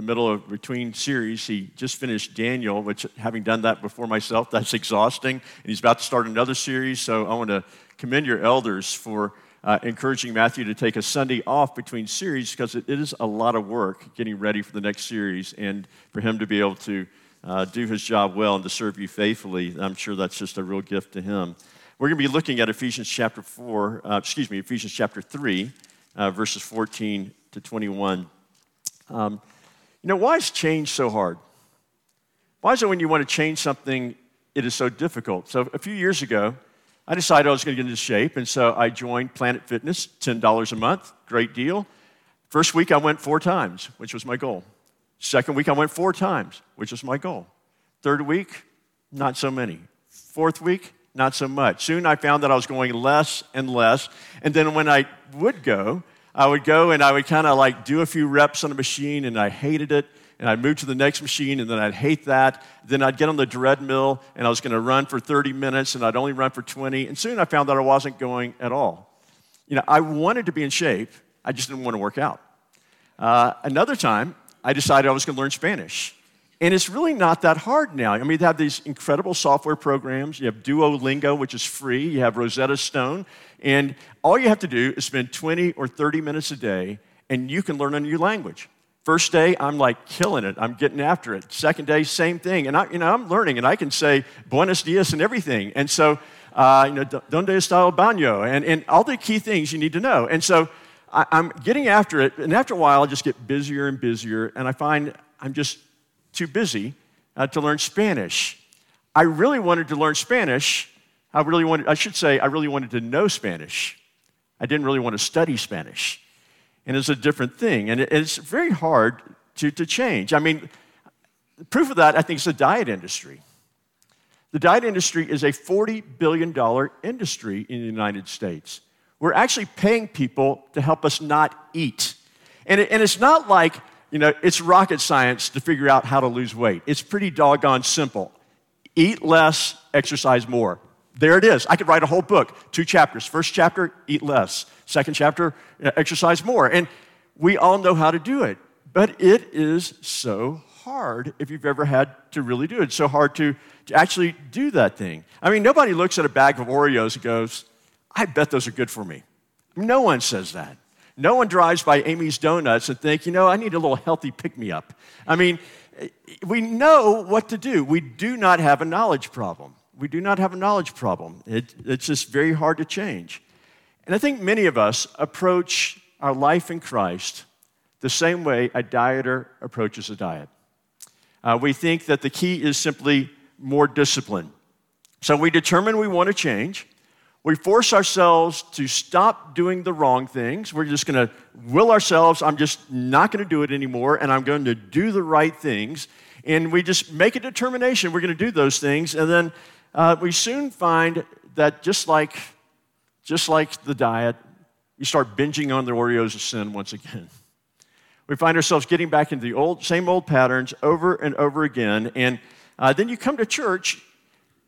the middle of between series. He just finished Daniel, which, having done that before myself, that's exhausting. And he's about to start another series. So I want to commend your elders for uh, encouraging Matthew to take a Sunday off between series because it, it is a lot of work getting ready for the next series and for him to be able to uh, do his job well and to serve you faithfully. I'm sure that's just a real gift to him. We're going to be looking at Ephesians chapter 4, uh, excuse me, Ephesians chapter 3, uh, verses 14 to 21. Um, you know, why is change so hard? Why is it when you want to change something, it is so difficult? So, a few years ago, I decided I was going to get into shape, and so I joined Planet Fitness, $10 a month, great deal. First week, I went four times, which was my goal. Second week, I went four times, which was my goal. Third week, not so many. Fourth week, not so much. Soon I found that I was going less and less. And then when I would go, I would go and I would kind of like do a few reps on a machine and I hated it. And I'd move to the next machine and then I'd hate that. Then I'd get on the treadmill and I was going to run for 30 minutes and I'd only run for 20. And soon I found that I wasn't going at all. You know, I wanted to be in shape, I just didn't want to work out. Uh, another time, I decided I was going to learn Spanish. And it's really not that hard now. I mean, they have these incredible software programs. You have Duolingo, which is free. You have Rosetta Stone. And all you have to do is spend 20 or 30 minutes a day, and you can learn a new language. First day, I'm like killing it. I'm getting after it. Second day, same thing. And I, you know, I'm learning, and I can say buenos dias and everything. And so, uh, you know, donde está el baño? And, and all the key things you need to know. And so I, I'm getting after it. And after a while, I just get busier and busier. And I find I'm just too busy uh, to learn Spanish. I really wanted to learn Spanish. I really wanted, I should say, I really wanted to know Spanish. I didn't really want to study Spanish. And it's a different thing. And it's very hard to, to change. I mean, proof of that, I think, is the diet industry. The diet industry is a $40 billion industry in the United States. We're actually paying people to help us not eat. And, it, and it's not like you know, it's rocket science to figure out how to lose weight. It's pretty doggone simple. Eat less, exercise more. There it is. I could write a whole book, two chapters. First chapter, eat less. Second chapter, uh, exercise more. And we all know how to do it. But it is so hard if you've ever had to really do it. It's so hard to, to actually do that thing. I mean, nobody looks at a bag of Oreos and goes, I bet those are good for me. No one says that. No one drives by Amy's Donuts and think, you know, I need a little healthy pick me up. I mean, we know what to do. We do not have a knowledge problem. We do not have a knowledge problem. It, it's just very hard to change. And I think many of us approach our life in Christ the same way a dieter approaches a diet. Uh, we think that the key is simply more discipline. So we determine we want to change. We force ourselves to stop doing the wrong things. We're just going to will ourselves, I'm just not going to do it anymore, and I'm going to do the right things. And we just make a determination we're going to do those things. And then uh, we soon find that just like, just like the diet, you start binging on the Oreos of sin once again. We find ourselves getting back into the old, same old patterns over and over again. And uh, then you come to church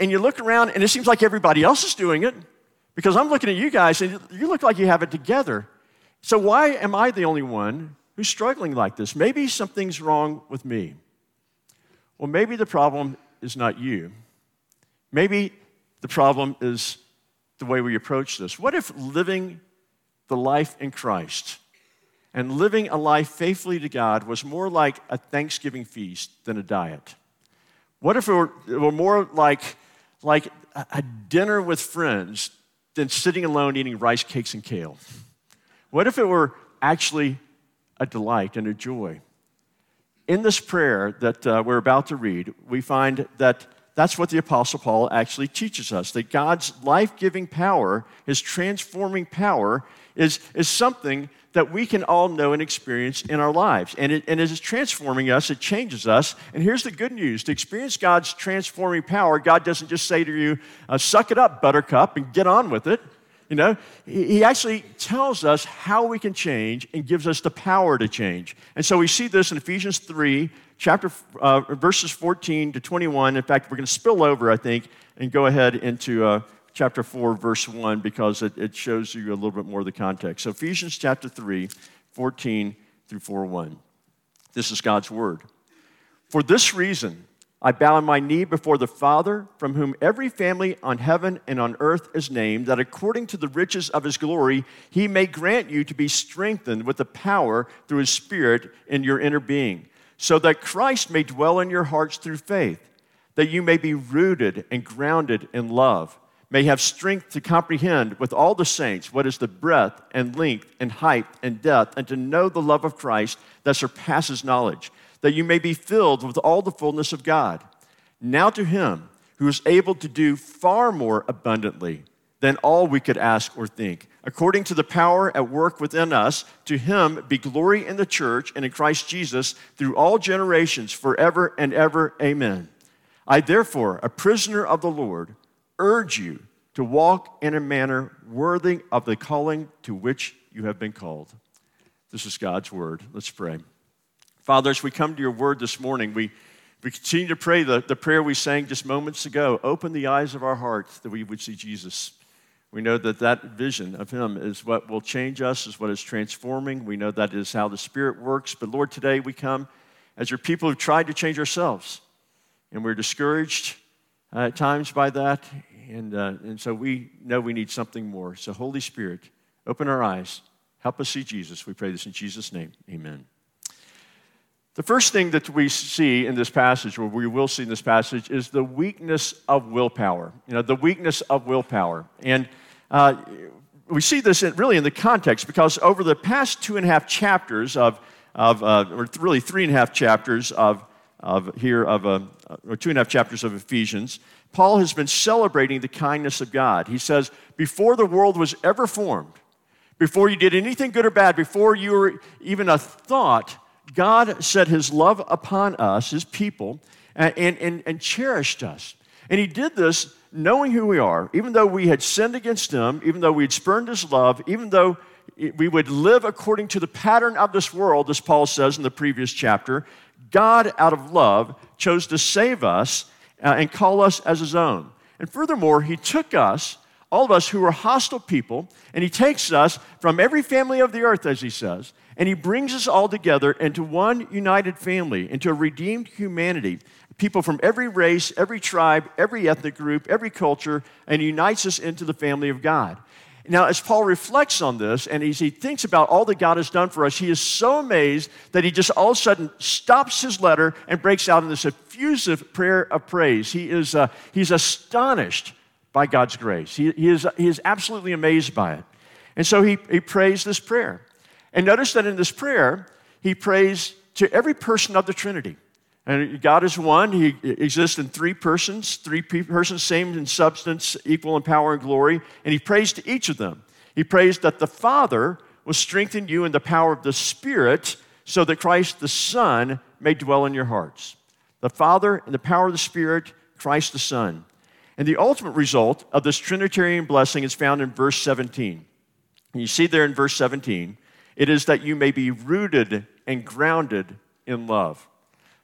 and you look around and it seems like everybody else is doing it. Because I'm looking at you guys and you look like you have it together. So why am I the only one who's struggling like this? Maybe something's wrong with me. Well, maybe the problem is not you. Maybe the problem is the way we approach this. What if living the life in Christ and living a life faithfully to God was more like a Thanksgiving feast than a diet? What if it were, it were more like, like a dinner with friends than sitting alone eating rice cakes and kale? What if it were actually a delight and a joy? In this prayer that uh, we're about to read, we find that that's what the Apostle Paul actually teaches us that God's life giving power, his transforming power, is, is something that we can all know and experience in our lives. And, it, and as it's transforming us, it changes us. And here's the good news to experience God's transforming power, God doesn't just say to you, uh, suck it up, buttercup, and get on with it. You know, he actually tells us how we can change and gives us the power to change. And so we see this in Ephesians 3, chapter uh, verses 14 to 21. In fact, we're going to spill over, I think, and go ahead into uh, chapter 4, verse 1, because it, it shows you a little bit more of the context. So, Ephesians chapter 3, 14 through 4 1. This is God's word. For this reason, I bow my knee before the Father, from whom every family on heaven and on earth is named, that according to the riches of his glory, he may grant you to be strengthened with the power through his Spirit in your inner being, so that Christ may dwell in your hearts through faith, that you may be rooted and grounded in love may have strength to comprehend with all the saints what is the breadth and length and height and depth, and to know the love of Christ that surpasses knowledge, that you may be filled with all the fullness of God. Now to him who is able to do far more abundantly than all we could ask or think, according to the power at work within us, to him be glory in the church and in Christ Jesus through all generations, forever and ever. Amen. I, therefore, a prisoner of the Lord, urge you to walk in a manner worthy of the calling to which you have been called. This is God's word. Let's pray. Father, as we come to your word this morning, we, we continue to pray the, the prayer we sang just moments ago open the eyes of our hearts that we would see Jesus. We know that that vision of him is what will change us, is what is transforming. We know that is how the Spirit works. But Lord, today we come as your people who've tried to change ourselves, and we're discouraged uh, at times by that, and, uh, and so we know we need something more. So, Holy Spirit, open our eyes. Help us see Jesus. We pray this in Jesus' name. Amen. The first thing that we see in this passage, or we will see in this passage, is the weakness of willpower. You know, the weakness of willpower. And uh, we see this in, really in the context because over the past two and a half chapters of, of uh, or really three and a half chapters of, of here of, uh, or two and a half chapters of Ephesians, Paul has been celebrating the kindness of God. He says, Before the world was ever formed, before you did anything good or bad, before you were even a thought, God set his love upon us, his people, and, and, and cherished us. And he did this knowing who we are, even though we had sinned against him, even though we had spurned his love, even though we would live according to the pattern of this world, as Paul says in the previous chapter, God, out of love, chose to save us uh, and call us as his own. And furthermore, he took us, all of us who were hostile people, and he takes us from every family of the earth, as he says, and he brings us all together into one united family, into a redeemed humanity. People from every race, every tribe, every ethnic group, every culture, and unites us into the family of God. Now, as Paul reflects on this and as he thinks about all that God has done for us, he is so amazed that he just all of a sudden stops his letter and breaks out in this effusive prayer of praise. He is, uh, he's astonished by God's grace. He, he, is, he is absolutely amazed by it. And so he, he prays this prayer. And notice that in this prayer, he prays to every person of the Trinity. And God is one. He exists in three persons, three persons, same in substance, equal in power and glory. And He prays to each of them. He prays that the Father will strengthen you in the power of the Spirit so that Christ the Son may dwell in your hearts. The Father and the power of the Spirit, Christ the Son. And the ultimate result of this Trinitarian blessing is found in verse 17. And you see there in verse 17, it is that you may be rooted and grounded in love.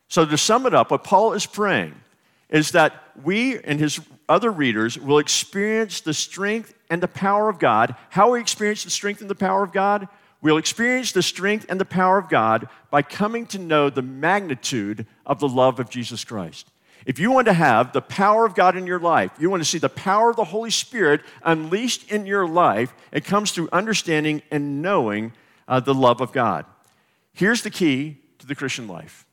So, to sum it up, what Paul is praying is that we and his other readers will experience the strength and the power of God. How we experience the strength and the power of God? We'll experience the strength and the power of God by coming to know the magnitude of the love of Jesus Christ. If you want to have the power of God in your life, you want to see the power of the Holy Spirit unleashed in your life, it comes through understanding and knowing uh, the love of God. Here's the key to the Christian life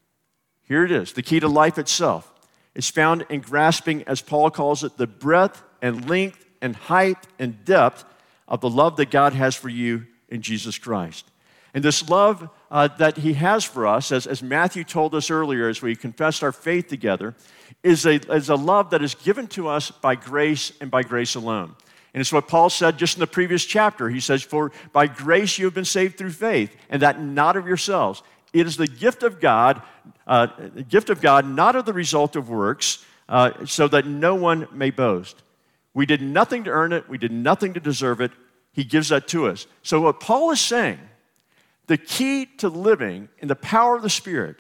here it is the key to life itself. It's found in grasping, as Paul calls it, the breadth and length and height and depth of the love that God has for you in Jesus Christ. And this love uh, that He has for us, as, as Matthew told us earlier as we confessed our faith together, is a, is a love that is given to us by grace and by grace alone. And it's what Paul said just in the previous chapter. He says, For by grace you have been saved through faith, and that not of yourselves. It is the gift of God, uh, gift of God, not of the result of works, uh, so that no one may boast. We did nothing to earn it. We did nothing to deserve it. He gives that to us. So what Paul is saying, the key to living in the power of the Spirit,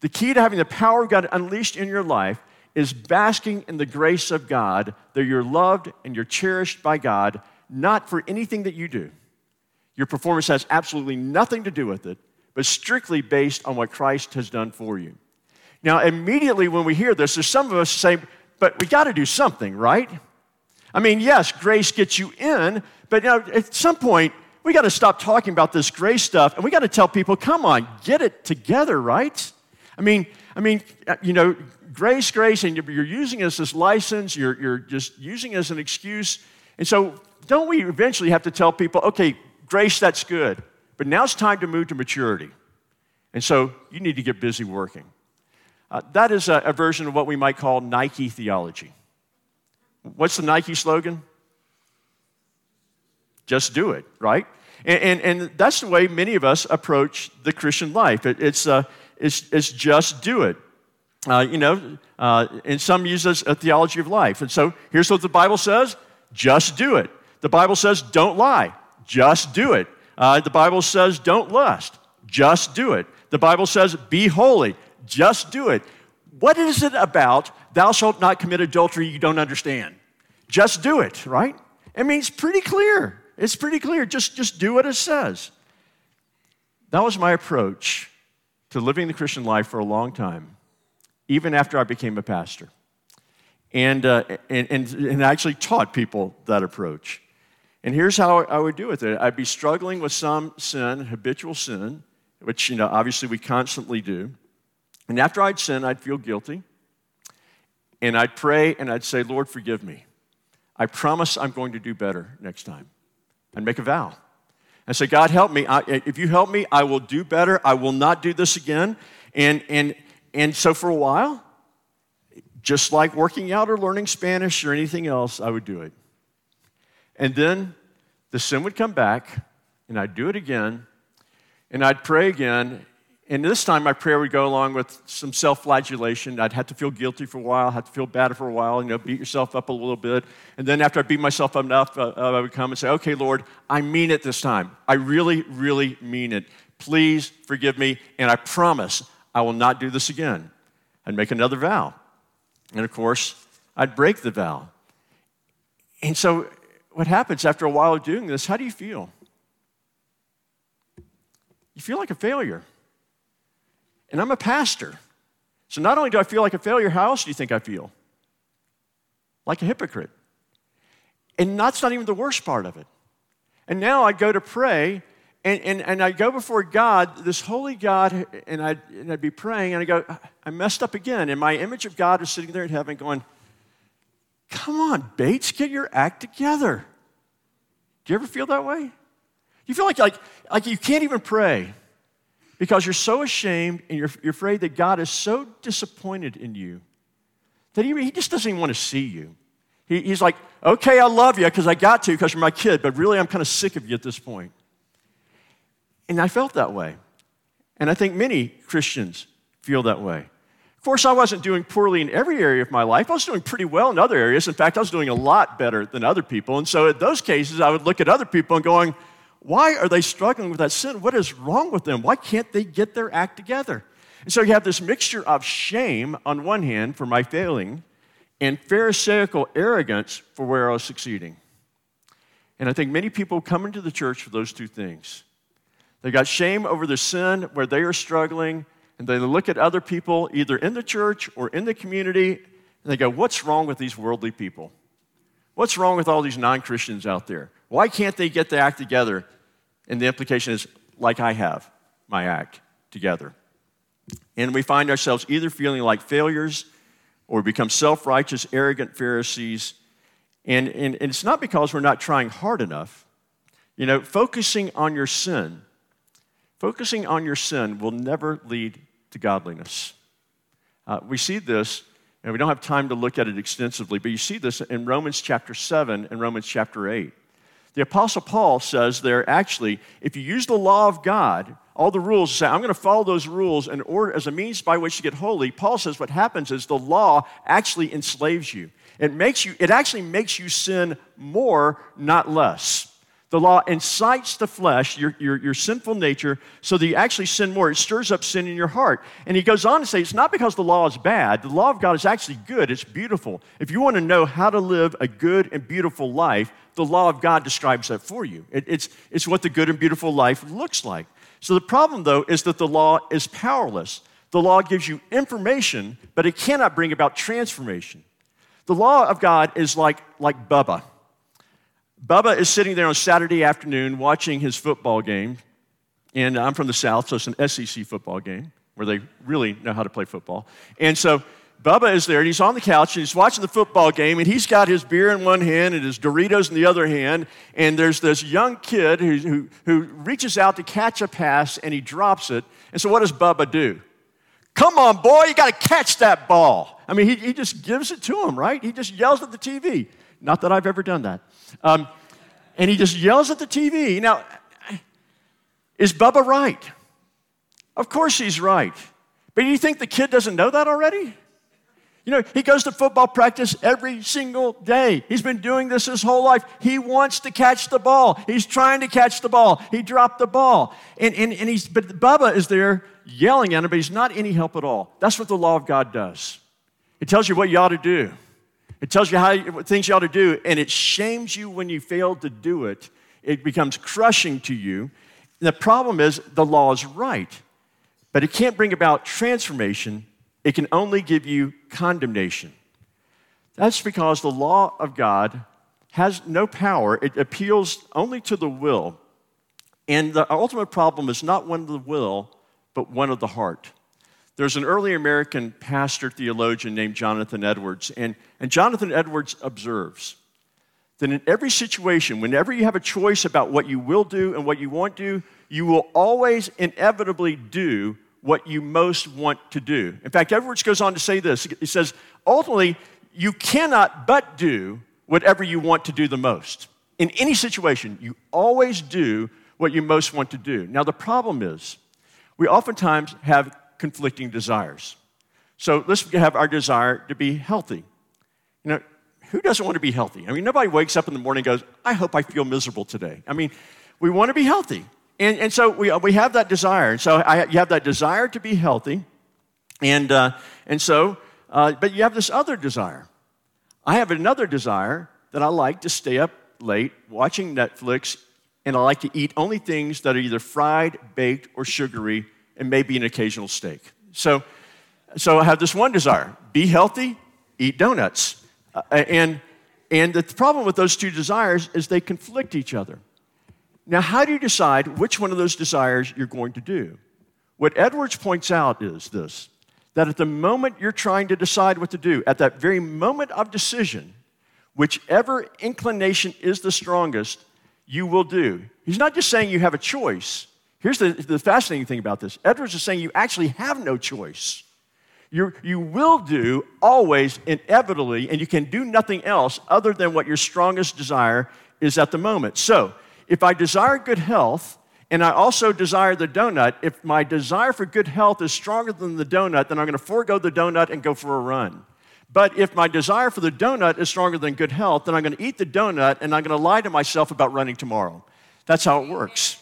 the key to having the power of God unleashed in your life is basking in the grace of God that you're loved and you're cherished by God, not for anything that you do. Your performance has absolutely nothing to do with it, but strictly based on what Christ has done for you. Now, immediately when we hear this, there's some of us say, but we got to do something, right? I mean, yes, grace gets you in, but at some point, we got to stop talking about this grace stuff and we got to tell people, come on, get it together, right? I mean, I mean, uh, you know, grace, grace, and you're using it as license, you're, you're just using it as an excuse. And so, don't we eventually have to tell people, okay, grace, that's good, but now it's time to move to maturity. And so, you need to get busy working. Uh, that is a, a version of what we might call Nike theology. What's the Nike slogan? Just do it, right? And, and, and that's the way many of us approach the Christian life. It, it's, uh, it's, it's just do it. Uh, you know, uh, and some use this a theology of life. And so here's what the Bible says just do it. The Bible says don't lie, just do it. Uh, the Bible says don't lust, just do it. The Bible says be holy, just do it. What is it about thou shalt not commit adultery you don't understand? Just do it, right? I mean, it's pretty clear. It's pretty clear. Just, just do what it says. That was my approach to living the Christian life for a long time, even after I became a pastor. And, uh, and, and, and actually taught people that approach. And here's how I would do with it I'd be struggling with some sin, habitual sin, which, you know, obviously we constantly do. And after I'd sin, I'd feel guilty. And I'd pray and I'd say, Lord, forgive me. I promise I'm going to do better next time. I'd make a vow. I say, God, help me. I, if you help me, I will do better. I will not do this again. And, and, and so for a while, just like working out or learning Spanish or anything else, I would do it. And then the sin would come back, and I'd do it again, and I'd pray again, and this time my prayer would go along with some self flagellation. I'd have to feel guilty for a while, have to feel bad for a while, you know, beat yourself up a little bit. And then after I beat myself up enough, uh, uh, I would come and say, okay, Lord, I mean it this time. I really, really mean it. Please forgive me, and I promise I will not do this again. I'd make another vow. And of course, I'd break the vow. And so, what happens after a while of doing this? How do you feel? You feel like a failure. And I'm a pastor. So not only do I feel like a failure, how else do you think I feel? Like a hypocrite. And that's not even the worst part of it. And now I go to pray, and, and, and I go before God, this holy God, and I'd, and I'd be praying, and I go, I messed up again. And my image of God is sitting there in heaven going, Come on, Bates, get your act together. Do you ever feel that way? You feel like, like, like you can't even pray because you're so ashamed and you're, you're afraid that God is so disappointed in you that he, he just doesn't even want to see you. He, he's like, okay, I love you because I got to because you're my kid, but really I'm kind of sick of you at this point. And I felt that way. And I think many Christians feel that way. Of course, I wasn't doing poorly in every area of my life. I was doing pretty well in other areas. In fact, I was doing a lot better than other people. And so, in those cases, I would look at other people and going, why are they struggling with that sin? What is wrong with them? Why can't they get their act together? And so you have this mixture of shame on one hand for my failing and Pharisaical arrogance for where I was succeeding. And I think many people come into the church for those two things. They got shame over the sin where they are struggling, and they look at other people, either in the church or in the community, and they go, What's wrong with these worldly people? What's wrong with all these non Christians out there? Why can't they get the act together? And the implication is, like I have my act together. And we find ourselves either feeling like failures or become self righteous, arrogant Pharisees. And, and, and, it's not because we're not trying hard enough. You know, focusing on your sin, focusing on your sin will never lead to godliness. Uh, we see this and we don't have time to look at it extensively, but you see this in Romans chapter 7 and Romans chapter 8. The Apostle Paul says there actually, if you use the law of God, all the rules, say, I'm going to follow those rules in order as a means by which to get holy. Paul says what happens is the law actually enslaves you. It makes you, it actually makes you sin more, not less. The law incites the flesh, your, your, your, sinful nature, so that you actually sin more. It stirs up sin in your heart. And he goes on to say it's not because the law is bad. The law of God is actually good, it's beautiful. If you want to know how to live a good and beautiful life, the law of God describes that for you. It, it's, it's what the good and beautiful life looks like. So the problem, though, is that the law is powerless. The law gives you information, but it cannot bring about transformation. The law of God is like, like Bubba. Bubba is sitting there on Saturday afternoon watching his football game. And I'm from the South, so it's an SEC football game where they really know how to play football. And so Bubba is there, and he's on the couch, and he's watching the football game, and he's got his beer in one hand and his Doritos in the other hand. And there's this young kid who, who, who reaches out to catch a pass, and he drops it. And so, what does Bubba do? Come on, boy, you got to catch that ball. I mean, he, he just gives it to him, right? He just yells at the TV. Not that I've ever done that. Um, and he just yells at the TV. Now, is Bubba right? Of course he's right. But do you think the kid doesn't know that already? You know, he goes to football practice every single day. He's been doing this his whole life. He wants to catch the ball. He's trying to catch the ball. He dropped the ball. And, and, and he's, but Bubba is there yelling at him, but he's not any help at all. That's what the law of God does. It tells you what you ought to do. It tells you how what things you ought to do, and it shames you when you fail to do it. It becomes crushing to you. And the problem is the law is right, but it can't bring about transformation it can only give you condemnation. That's because the law of God has no power, it appeals only to the will. And the ultimate problem is not one of the will, but one of the heart. There's an early American pastor theologian named Jonathan Edwards, and, and Jonathan Edwards observes that in every situation, whenever you have a choice about what you will do and what you won't do, you will always inevitably do what you most want to do. In fact, Edwards goes on to say this he says, ultimately, you cannot but do whatever you want to do the most. In any situation, you always do what you most want to do. Now, the problem is, we oftentimes have conflicting desires. So let's have our desire to be healthy. You know, who doesn't want to be healthy? I mean, nobody wakes up in the morning and goes, I hope I feel miserable today. I mean, we want to be healthy. And, and so we, we have that desire. And so I, you have that desire to be healthy. And, uh, and so, uh, but you have this other desire. I have another desire that I like to stay up late watching Netflix, and I like to eat only things that are either fried, baked, or sugary, and maybe an occasional steak. So, so I have this one desire be healthy, eat donuts. Uh, and, and the problem with those two desires is they conflict each other. Now, how do you decide which one of those desires you're going to do? What Edwards points out is this that at the moment you're trying to decide what to do, at that very moment of decision, whichever inclination is the strongest, you will do. He's not just saying you have a choice. Here's the, the fascinating thing about this Edwards is saying you actually have no choice. you you will do always, inevitably, and you can do nothing else other than what your strongest desire is at the moment. So, if I desire good health and I also desire the donut, if my desire for good health is stronger than the donut, then I'm going to forego the donut and go for a run. But if my desire for the donut is stronger than good health, then I'm going to eat the donut and I'm going to lie to myself about running tomorrow. That's how it works.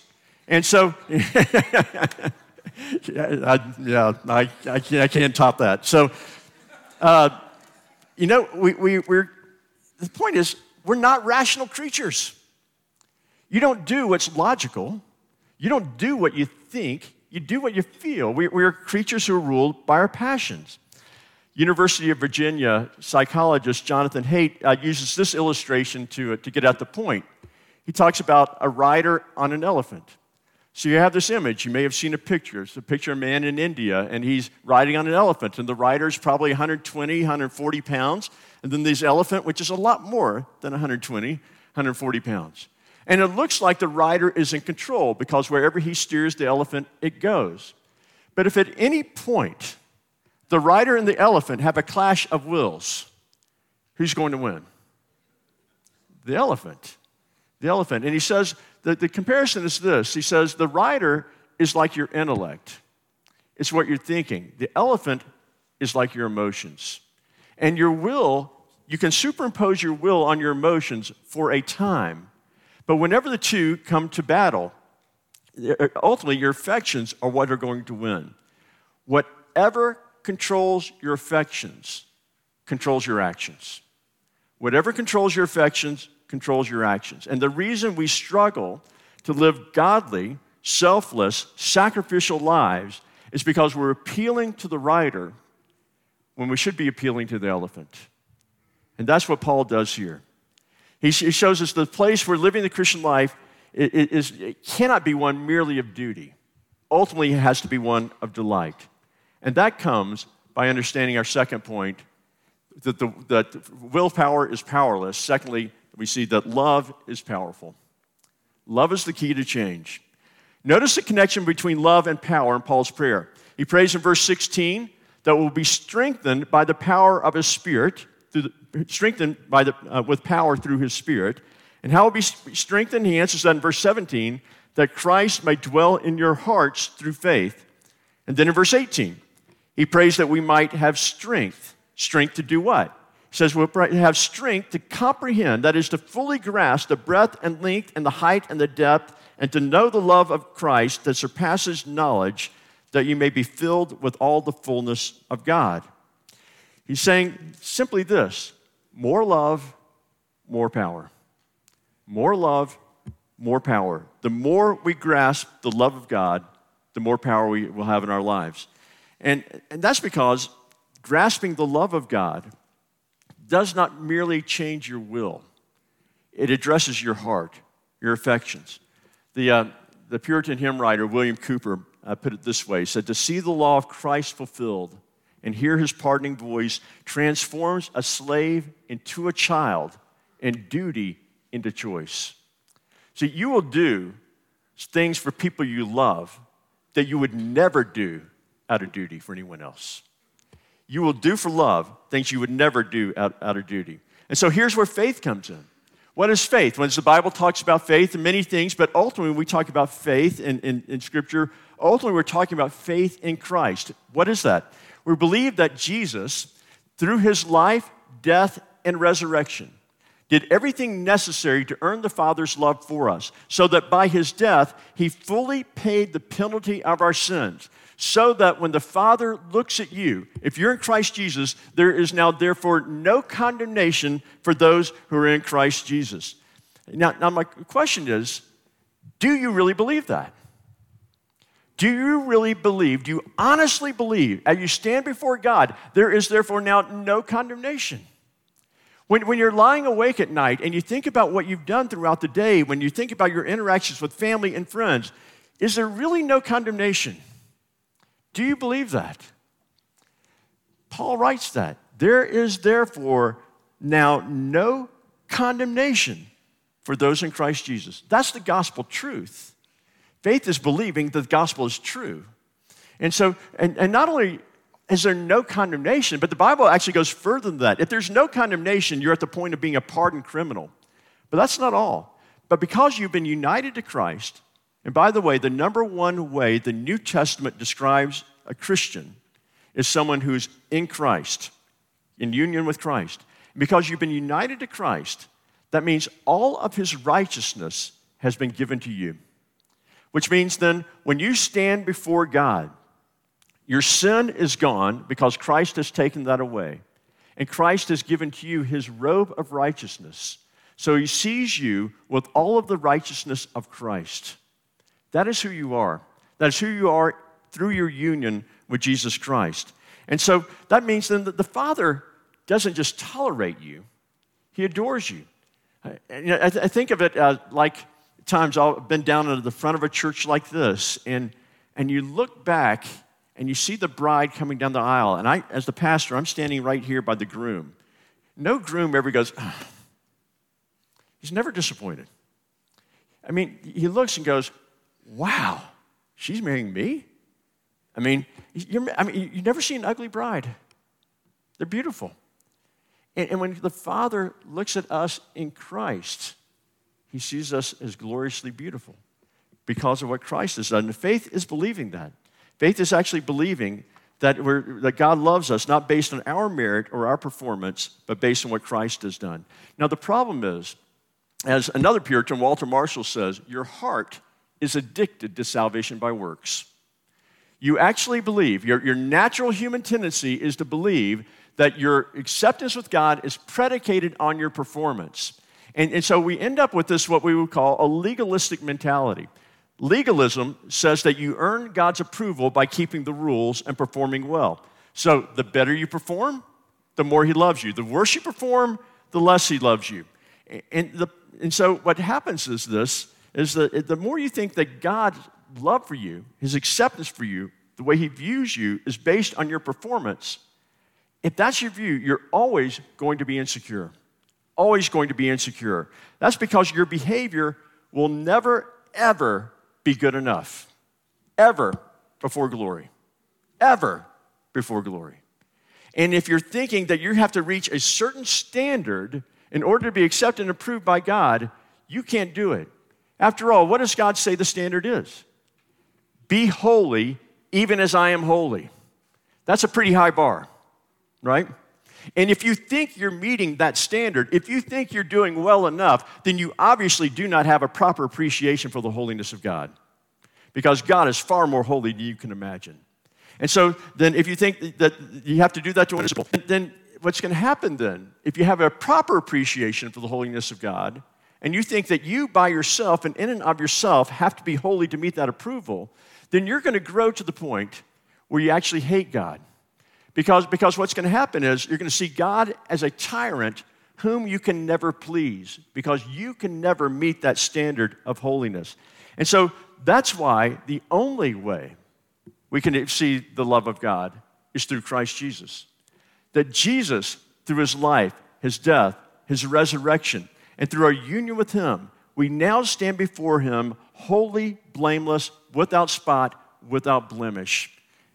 And so, yeah, I, yeah I, I, can't, I, can't, top that. So, uh, you know, we, we, we're, the point is, we're not rational creatures. You don't do what's logical. You don't do what you think. You do what you feel. We, we are creatures who are ruled by our passions. University of Virginia psychologist Jonathan Haidt uh, uses this illustration to, uh, to get at the point. He talks about a rider on an elephant. So you have this image. You may have seen a picture. It's a picture of a man in India, and he's riding on an elephant, and the rider's probably 120, 140 pounds, and then this elephant, which is a lot more than 120, 140 pounds. And it looks like the rider is in control because wherever he steers the elephant, it goes. But if at any point the rider and the elephant have a clash of wills, who's going to win? The elephant. The elephant. And he says that the comparison is this he says, the rider is like your intellect, it's what you're thinking. The elephant is like your emotions. And your will, you can superimpose your will on your emotions for a time but whenever the two come to battle, ultimately your affections are what are going to win. Whatever controls your affections controls your actions. Whatever controls your affections controls your actions. And the reason we struggle to live godly selfless, sacrificial lives is because we're appealing to the rider when we should be appealing to the elephant. And that's what Paul does here. He, shows us the place where living the Christian life is, it cannot be one merely of duty. Ultimately, it has to be one of delight. And that comes by understanding our second point that, the, that willpower is powerless. Secondly, we see that love is powerful. Love is the key to change. Notice the connection between love and power in Paul's prayer. He prays in verse 16 that we'll be strengthened by the power of his spirit, the, strengthened by the, uh, with power through his spirit. And how will be strengthened? He answers that in verse 17 that Christ may dwell in your hearts through faith. And then in verse 18, he prays that we might have strength. Strength to do what? Says we'll have strength to comprehend, that is, to fully grasp the breadth and length and the height and the depth, and to know the love of Christ that surpasses knowledge, that you may be filled with all the fullness of God. He's saying simply this more love, more power. More love, more power. The more we grasp the love of God, the more power we will have in our lives. And, and that's because grasping the love of God does not merely change your will, it addresses your heart, your affections. The, uh, the Puritan hymn writer, William Cowper, uh, put it this way he said, To see the law of Christ fulfilled and hear his pardoning voice transforms a slave into a child and duty into choice. See, you will do things for people you love that you would never do out of duty for anyone else. You will do for love things you would never do out, out of duty. And so here's where faith comes in. What is faith? When the Bible talks about faith and many things, but ultimately when we talk about faith in, in, in Scripture, ultimately we're talking about faith in Christ. What is that? We believe that Jesus, through his life, death, and resurrection, did everything necessary to earn the Father's love for us, so that by his death, he fully paid the penalty of our sins. So that when the Father looks at you, if you're in Christ Jesus, there is now therefore no condemnation for those who are in Christ Jesus. Now, now my question is do you really believe that? Do you really believe, do you honestly believe, as you stand before God, there is therefore now no condemnation? When, when you're lying awake at night and you think about what you've done throughout the day, when you think about your interactions with family and friends, is there really no condemnation? Do you believe that? Paul writes that. There is therefore now no condemnation for those in Christ Jesus. That's the gospel truth. Faith is believing that the gospel is true. And so, and, and not only is there no condemnation? But the Bible actually goes further than that. If there's no condemnation, you're at the point of being a pardoned criminal. But that's not all. But because you've been united to Christ, and by the way, the number one way the New Testament describes a Christian is someone who's in Christ, in union with Christ. because you've been united to Christ, that means all of his righteousness has been given to you. Which means then, when you stand before God, your sin is gone because Christ has taken that away. And Christ has given to you his robe of righteousness. So he sees you with all of the righteousness of Christ. That is who you are. That is who you are through your union with Jesus Christ. And so that means then that the Father doesn't just tolerate you, he adores you. I, think of it uh, like times I've been down at the front of a church like this, and, and you look back and you see the bride coming down the aisle. And I, as the pastor, I'm standing right here by the groom. No groom ever goes, oh. he's never disappointed. I mean, he looks and goes, wow, she's marrying me? I mean, I mean, you never see an ugly bride. They're beautiful. And, and when the Father looks at us in Christ, he sees us as gloriously beautiful because of what Christ has done. And faith is believing that. Faith is actually believing that, we're, that God loves us, not based on our merit or our performance, but based on what Christ has done. Now, the problem is, as another Puritan, Walter Marshall says, your heart is addicted to salvation by works. You actually believe, your, your natural human tendency is to believe that your acceptance with God is predicated on your performance. And, and so we end up with this, what we would call a legalistic mentality. Legalism says that you earn God's approval by keeping the rules and performing well. So the better you perform, the more He loves you. The worse you perform, the less He loves you. And, the, and so what happens is this is that the more you think that God's love for you, His acceptance for you, the way He views you is based on your performance, if that's your view, you're always going to be insecure. Always going to be insecure. That's because your behavior will never, ever be good enough. Ever before glory. Ever before glory. And if you're thinking that you have to reach a certain standard in order to be accepted and approved by God, you can't do it. After all, what does God say the standard is? Be holy, even as I am holy. That's a pretty high bar, right? And if you think you're meeting that standard, if you think you're doing well enough, then you obviously do not have a proper appreciation for the holiness of God. Because God is far more holy than you can imagine. And so then if you think that you have to do that to one then what's going to happen then? If you have a proper appreciation for the holiness of God, and you think that you by yourself and in and of yourself have to be holy to meet that approval, then you're going to grow to the point where you actually hate God. Because, because what's going to happen is you're going to see God as a tyrant whom you can never please because you can never meet that standard of holiness. And so that's why the only way we can see the love of God is through Christ Jesus. That Jesus, through his life, his death, his resurrection, and through our union with him, we now stand before him holy, blameless, without spot, without blemish.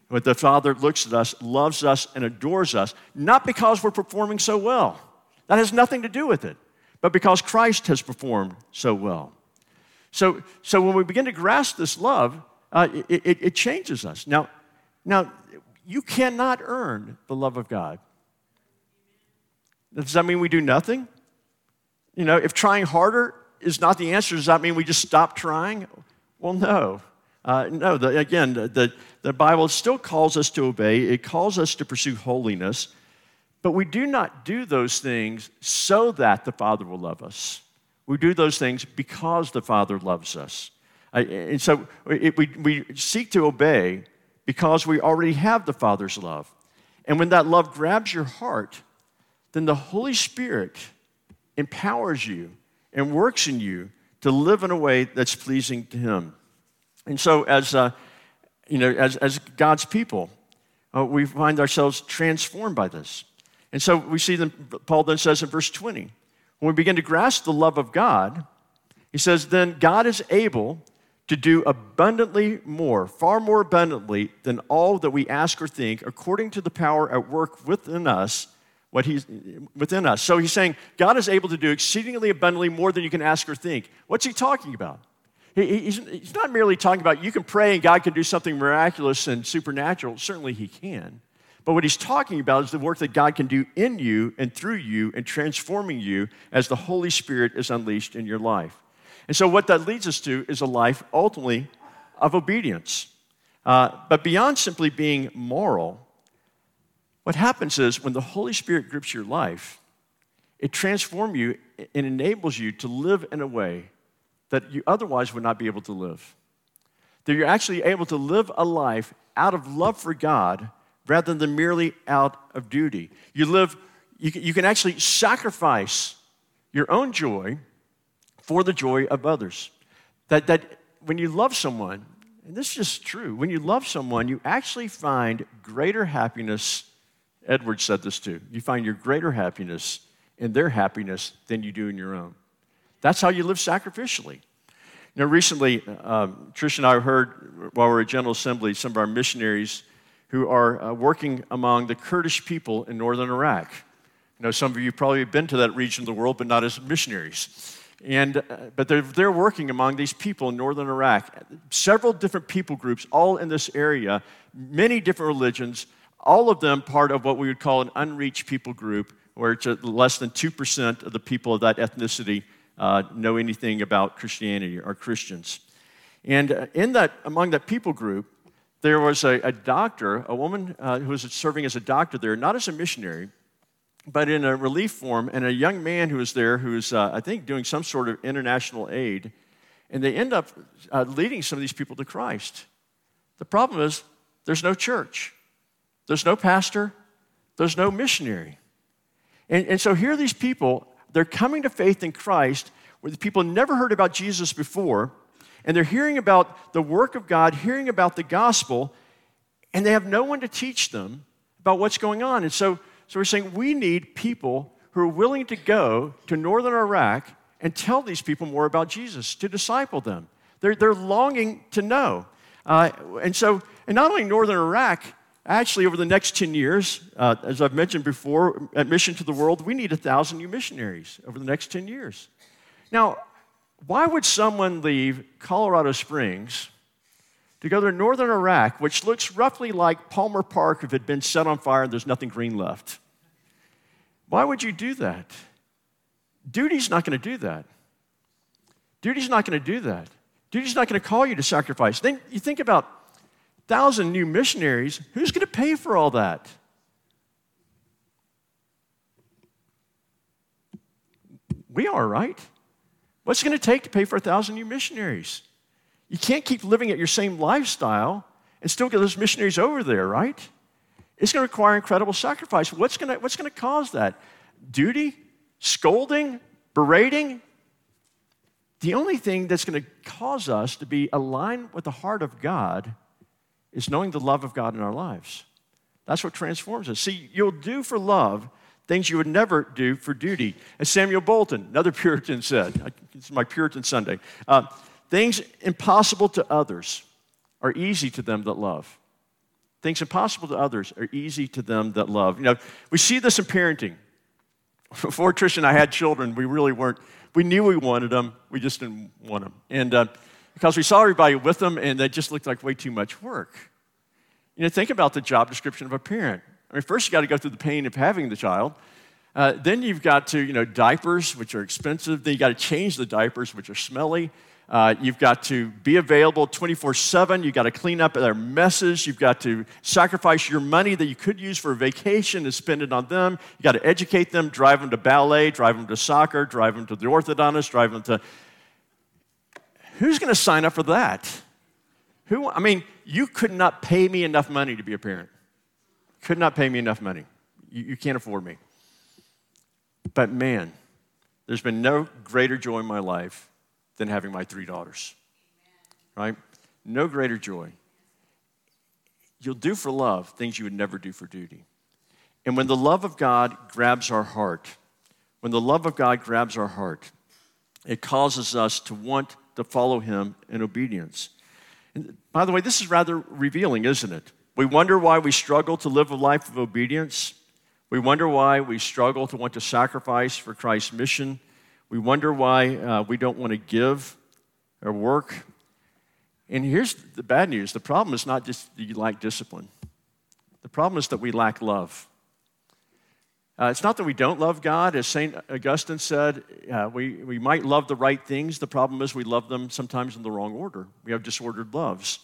But the Father looks at us, loves us, and adores us, not because we're performing so well. That has nothing to do with it, but because Christ has performed so well. So, so when we begin to grasp this love, uh, it, it, it changes us. Now, now, you cannot earn the love of God. Does that mean we do nothing? You know, if trying harder is not the answer, does that mean we just stop trying? Well, no. Uh, no, the, again, the, the Bible still calls us to obey, it calls us to pursue holiness, but we do not do those things so that the Father will love us. We do those things because the Father loves us. and so it, we, we seek to obey because we already have the Father's love. And when that love grabs your heart, then the Holy Spirit empowers you and works in you to live in a way that's pleasing to Him. And so, as, uh, you know, as, as God's people, uh, we find ourselves transformed by this. And so we see them, Paul then says in verse 20, when we begin to grasp the love of God, he says, then God is able to do abundantly more, far more abundantly than all that we ask or think, according to the power at work within us, what he's within us. So he's saying God is able to do exceedingly abundantly more than you can ask or think. What's he talking about? He's, he's not merely talking about you can pray and God can do something miraculous and supernatural. Certainly, He can. But what he's talking about is the work that God can do in you and through you and transforming you as the Holy Spirit is unleashed in your life. And so, what that leads us to is a life ultimately of obedience. Uh, but beyond simply being moral, what happens is when the Holy Spirit grips your life, it transforms you and enables you to live in a way that you otherwise would not be able to live. That you're actually able to live a life out of love for God rather than merely out of duty. You live, you can, actually sacrifice your own joy for the joy of others. That, that when you love someone, and this is just true, when you love someone, you actually find greater happiness. Edward said this too. You find your greater happiness in their happiness than you do in your own. That's how you live sacrificially. You know, recently, um, Trish and I heard while we were at General Assembly, some of our missionaries who are uh, working among the Kurdish people in northern Iraq. You know, some of you probably have been to that region of the world, but not as missionaries. And, uh, but they're, they're working among these people in northern Iraq. Several different people groups, all in this area, many different religions, all of them part of what we would call an unreached people group, where it's less than 2% of the people of that ethnicity uh, know anything about Christianity or Christians. And uh, in that, among that people group, there was a, a doctor, a woman uh, who was serving as a doctor there, not as a missionary, but in a relief form, and a young man who was there who was, uh, I think, doing some sort of international aid. and they end up uh, leading some of these people to Christ. The problem is there's no church, there's no pastor, there's no missionary. And, and so here are these people, they're coming to faith in Christ where the people never heard about Jesus before, and they're hearing about the work of God, hearing about the gospel, and they have no one to teach them about what's going on. And so, so we're saying we need people who are willing to go to northern Iraq and tell these people more about Jesus, to disciple them. They're, they're longing to know. Uh, and so, and not only northern Iraq, actually, over the next 10 years, uh, as I've mentioned before, at Mission to the World, we need a 1,000 new missionaries over the next 10 years. Now, why would someone leave Colorado Springs to go to northern Iraq, which looks roughly like Palmer Park if it had been set on fire and there's nothing green left? Why would you do that? Duty's not going to do that. Duty's not going to do that. Duty's not going to call you to sacrifice. Then you think about thousand new missionaries. Who's going to pay for all that? We are, right? What's it going to take to pay for a thousand new missionaries? You can't keep living at your same lifestyle and still get those missionaries over there, right? It's going to require incredible sacrifice. What's going to, what's going to cause that? Duty? scolding, berating. The only thing that's going to cause us to be aligned with the heart of God is knowing the love of God in our lives. That's what transforms us. See, you'll do for love things you would never do for duty. As Samuel Bolton, another Puritan, said, it's my Puritan Sunday, uh, things impossible to others are easy to them that love. Things impossible to others are easy to them that love. You know, we see this in parenting. Before Trish and I had children, we really weren't, we knew we wanted them, we just didn't want them. And uh, because we saw everybody with them, and they just looked like way too much work. You know, think about the job description of a parent. I mean, first you got to go through the pain of having the child. Uh, then you've got to, you know, diapers, which are expensive. Then you got to change the diapers, which are smelly. Uh, you've got to be available 24 7. You've got to clean up their messes. You've got to sacrifice your money that you could use for a vacation and spend it on them. You've got to educate them, drive them to ballet, drive them to soccer, drive them to the orthodontist, drive them to. Who's going to sign up for that? Who, I mean, you could not pay me enough money to be a parent. Could not pay me enough money. You, you can't afford me. But man, there's been no greater joy in my life than having my three daughters. Right? No greater joy. You'll do for love things you would never do for duty. And when the love of God grabs our heart, when the love of God grabs our heart, it causes us to want to follow Him in obedience. And by the way, this is rather revealing, isn't it? We wonder why we struggle to live a life of obedience. We wonder why we struggle to want to sacrifice for Christ's mission. We wonder why uh, we don't want to give or work. And here's the bad news the problem is not just that you lack discipline, the problem is that we lack love. Uh, it's not that we don't love God. As St. Augustine said, uh, we, we might love the right things. The problem is we love them sometimes in the wrong order. We have disordered loves.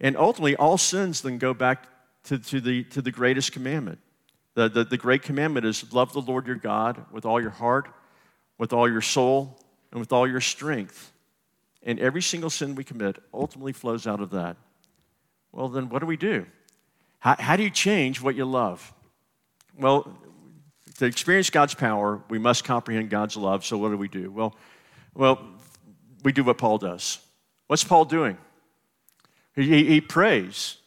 And ultimately, all sins then go back to, to, the, to the greatest commandment. The, the, the great commandment is love the Lord your God with all your heart, with all your soul and with all your strength. And every single sin we commit ultimately flows out of that. Well, then what do we do? How, how do you change what you love? Well, to experience God's power, we must comprehend God's love. So what do we do? Well, well, we do what Paul does. What's Paul doing? He, he prays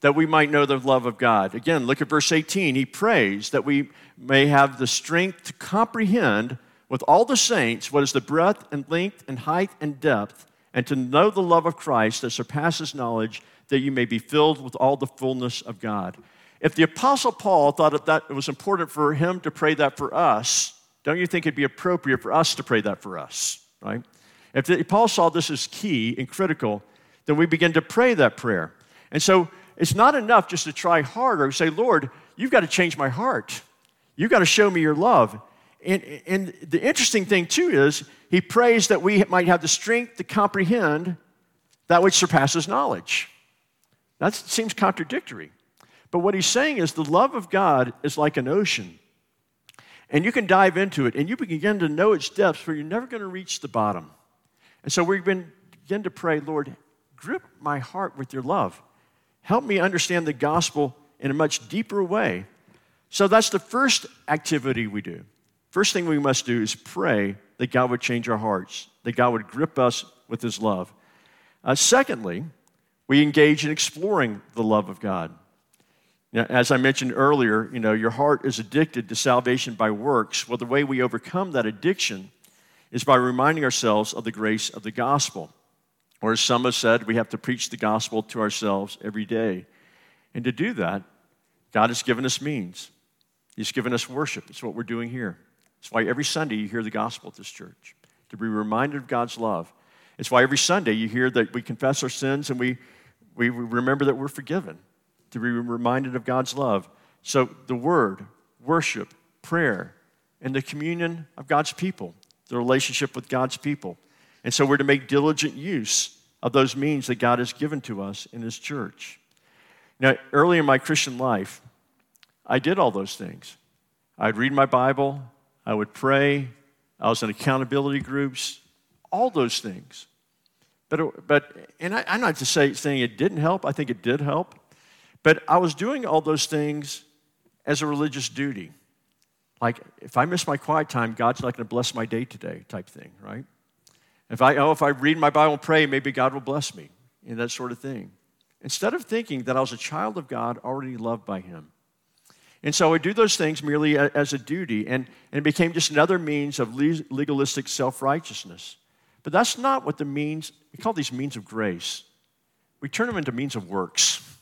that we might know the love of God. Again, look at verse 18. He prays that we may have the strength to comprehend with all the saints what is the breadth and length and height and depth, and to know the love of Christ that surpasses knowledge, that you may be filled with all the fullness of God. If the Apostle Paul thought that it was important for him to pray that for us, don't you think it'd be appropriate for us to pray that for us, right? If the, Paul saw this as key and critical, then we begin to pray that prayer. And so it's not enough just to try harder. We say, Lord, you've got to change my heart. You've got to show me your love. And, and the interesting thing, too, is he prays that we might have the strength to comprehend that which surpasses knowledge. That seems contradictory. But what he's saying is the love of God is like an ocean. And you can dive into it and you begin to know its depths, but you're never going to reach the bottom. And so been begin to pray, Lord, grip my heart with your love. Help me understand the gospel in a much deeper way. So that's the first activity we do. First thing we must do is pray that God would change our hearts, that God would grip us with his love. Uh, secondly, we engage in exploring the love of God. As I mentioned earlier, you know, your heart is addicted to salvation by works. Well, the way we overcome that addiction is by reminding ourselves of the grace of the gospel. Or as some have said, we have to preach the gospel to ourselves every day. And to do that, God has given us means. He's given us worship. It's what we're doing here. It's why every Sunday you hear the gospel at this church, to be reminded of God's love. It's why every Sunday you hear that we confess our sins and we, we remember that we're forgiven, to be reminded of God's love. So the word, worship, prayer, and the communion of God's people, the relationship with God's people. And so we're to make diligent use of those means that God has given to us in His church. Now, early in my Christian life, I did all those things. I'd read my Bible, I would pray, I was in accountability groups, all those things. But, but and I, am not to say, saying it didn't help, I think it did help. But I was doing all those things as a religious duty. Like, if I miss my quiet time, God's not going to bless my day today, type thing, right? If I, oh, if I read my Bible and pray, maybe God will bless me, and that sort of thing. Instead of thinking that I was a child of God already loved by Him. And so I do those things merely as a duty, and, and it became just another means of legalistic self righteousness. But that's not what the means, we call these means of grace. We turn them into means of works.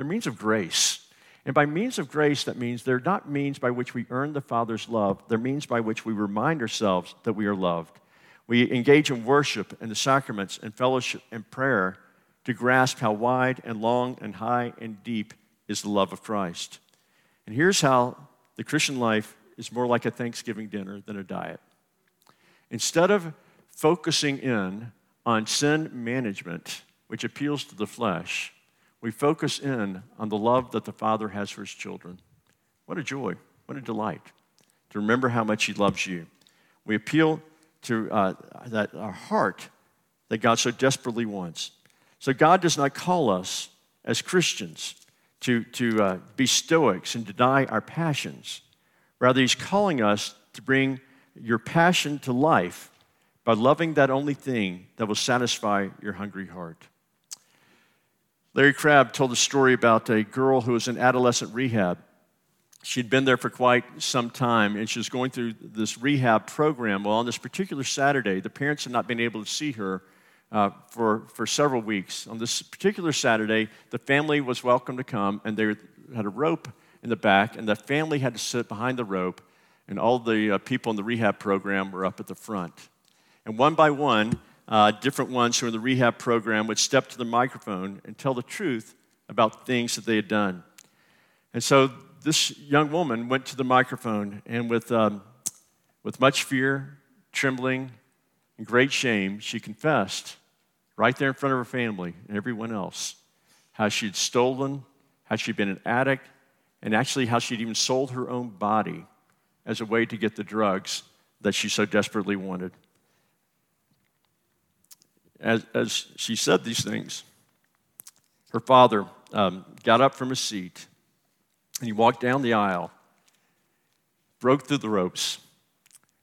They're means of grace. And by means of grace, that means they're not means by which we earn the Father's love, they're means by which we remind ourselves that we are loved. We engage in worship and the sacraments and fellowship and prayer to grasp how wide and long and high and deep is the love of Christ. And here's how the Christian life is more like a Thanksgiving dinner than a diet. Instead of focusing in on sin management, which appeals to the flesh, we focus in on the love that the Father has for his children. What a joy, what a delight to remember how much he loves you. We appeal to uh, that our heart that God so desperately wants. So God does not call us as Christians to, to uh, be stoics and deny our passions. Rather, He's calling us to bring your passion to life by loving that only thing that will satisfy your hungry heart. Larry Crabb told a story about a girl who was in adolescent rehab. She'd been there for quite some time and she was going through this rehab program. Well, on this particular Saturday, the parents had not been able to see her uh, for, for several weeks. On this particular Saturday, the family was welcome to come, and they had a rope in the back, and the family had to sit behind the rope, and all the uh, people in the rehab program were up at the front. And one by one, uh, different ones who were in the rehab program would step to the microphone and tell the truth about things that they had done. And so this young woman went to the microphone, and with, um, with much fear, trembling, and great shame, she confessed right there in front of her family and everyone else how she'd stolen, how she'd been an addict, and actually how she'd even sold her own body as a way to get the drugs that she so desperately wanted. As, as she said these things, her father um, got up from his seat and he walked down the aisle, broke through the ropes,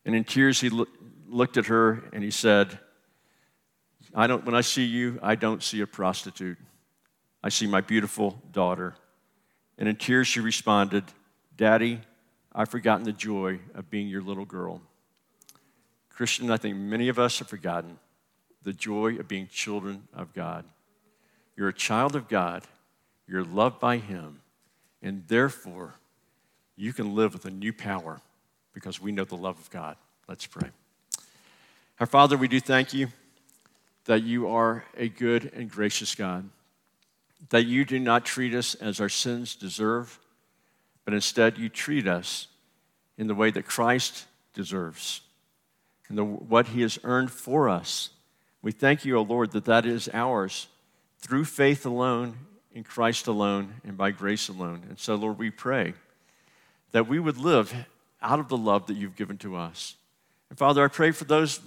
and in tears he lo- looked at her and he said, I don't, when I see you, I don't see a prostitute. I see my beautiful daughter. And in tears, she responded, Daddy, I've forgotten the joy of being your little girl. Christian, I think many of us have forgotten the joy of being children of God. You're a child of God, you're loved by Him, and therefore you can live with a new power because we know the love of God. Let's pray. Our Father, we do thank you that you are a good and gracious God, that you do not treat us as our sins deserve, but instead you treat us in the way that Christ deserves and the, what he has earned for us. We thank you, O Lord, that that is ours through faith alone, in Christ alone, and by grace alone. And so, Lord, we pray that we would live out of the love that you've given to us. And Father, I pray for those